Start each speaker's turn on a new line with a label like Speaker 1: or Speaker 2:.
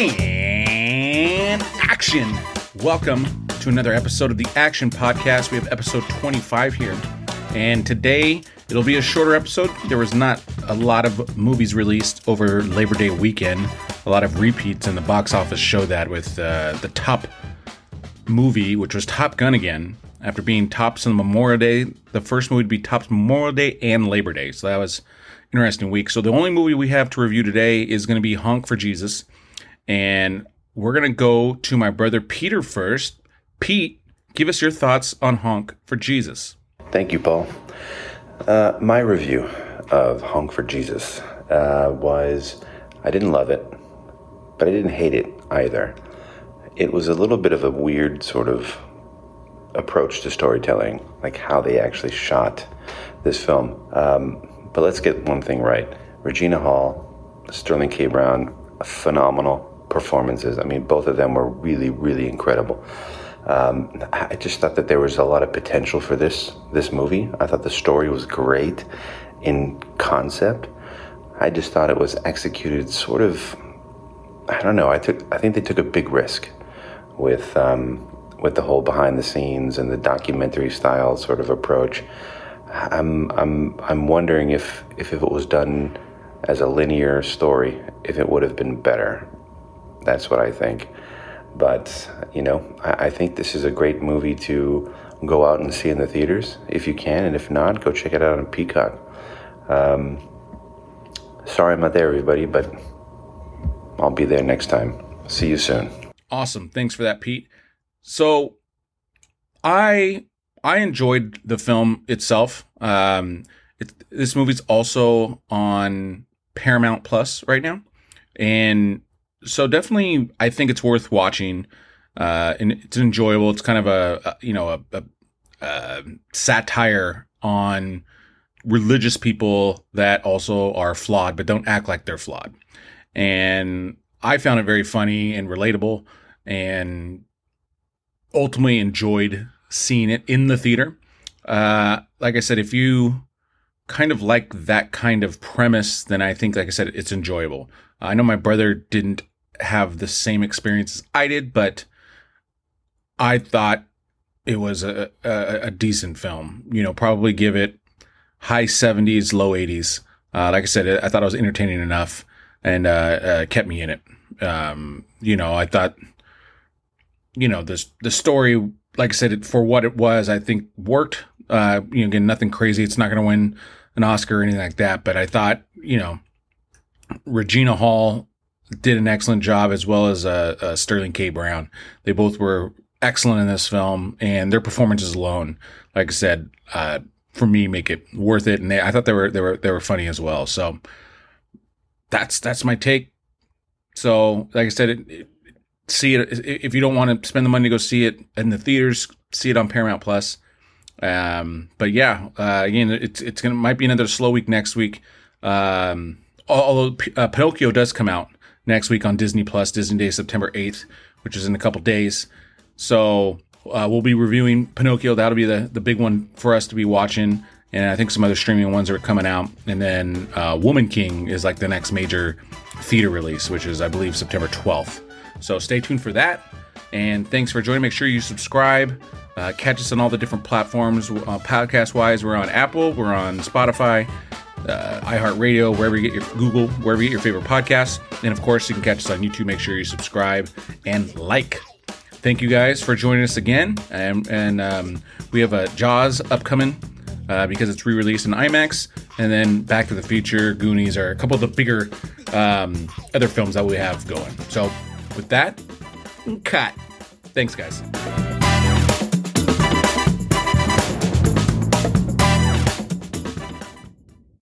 Speaker 1: And action! Welcome to another episode of the Aaaction Podcast. We have episode 25 here. And today it'll be a shorter episode. There was not a lot of movies released over Labor Day weekend. A lot of repeats in the box office show that with uh, the top movie, which was Top Gun again, after being tops on Memorial Day. The first movie to be tops Memorial Day and Labor Day. So that was interesting week. So the only movie we have to review today is going to be Honk for Jesus. And we're going to go to my brother Peter first. Pete, give us your thoughts on Honk for Jesus.
Speaker 2: Thank you, Paul. Uh, my review of Honk for Jesus uh, was I didn't love it, but I didn't hate it either. It was a little bit of a weird sort of approach to storytelling, like how they actually shot this film. Um, but let's get one thing right Regina Hall, Sterling K. Brown, phenomenal performances. I mean, both of them were really, really incredible. Um, I just thought that there was a lot of potential for this this movie. I thought the story was great in concept. I just thought it was executed sort of. I don't know. I took. I think they took a big risk with um, with the whole behind the scenes and the documentary style sort of approach. I'm I'm I'm wondering if if it was done as a linear story, if it would have been better. That's what I think. But you know, I, I think this is a great movie to go out and see in the theaters if you can, and if not, go check it out on Peacock. Um, sorry I'm not there, everybody, but I'll be there next time. See you soon.
Speaker 1: Awesome. Thanks for that, Pete. So I I enjoyed the film itself. Um, it, this movie's also on Paramount Plus right now, and so definitely I think it's worth watching. Uh, and it's enjoyable. It's kind of a, a you know a, a, a, satire on religious people that also are flawed but don't act like they're flawed. And I found it very funny and relatable, and ultimately enjoyed seeing it in the theater. Uh, like I said, if you kind of like that kind of premise, then I think, like I said, it's enjoyable. I know my brother didn't have the same experience as I did, but I thought it was a, a, a decent film. You know, probably give it high 70s, low 80s. Uh, like I said, I thought it was entertaining enough and uh, uh, kept me in it. Um, you know, I thought, you know, this the story like I said, for what it was, I think worked. Uh, you know, again, nothing crazy. It's not going to win an Oscar or anything like that. But I thought, you know, Regina Hall did an excellent job, as well as uh, uh, Sterling K. Brown. They both were excellent in this film, and their performances alone, like I said, uh, for me, make it worth it. And they, I thought they were they were they were funny as well. So that's that's my take. So, like I said, it, it see it if you don't want to spend the money to go see it in the theaters. See it on Paramount Plus. Um, but yeah, uh, again, it's it's gonna might be another slow week next week. Um, although uh, Pinocchio does come out next week on Disney Plus, Disney Day, September eighth, which is in a couple days. So uh, we'll be reviewing Pinocchio. That'll be the the big one for us to be watching, and I think some other streaming ones are coming out. And then uh, Woman King is like the next major theater release, which is I believe September twelfth. So stay tuned for that. And thanks for joining. Make sure you subscribe. Uh, catch us on all the different platforms. Uh, podcast wise, we're on Apple, we're on Spotify, uh, iHeartRadio, wherever you get your Google, wherever you get your favorite podcasts. And of course, you can catch us on YouTube. Make sure you subscribe and like. Thank you guys for joining us again. And, and um, we have a Jaws upcoming uh, because it's re released in IMAX. And then Back to the Future, Goonies are a couple of the bigger um, other films that we have going. So with that, cut. Thanks, guys.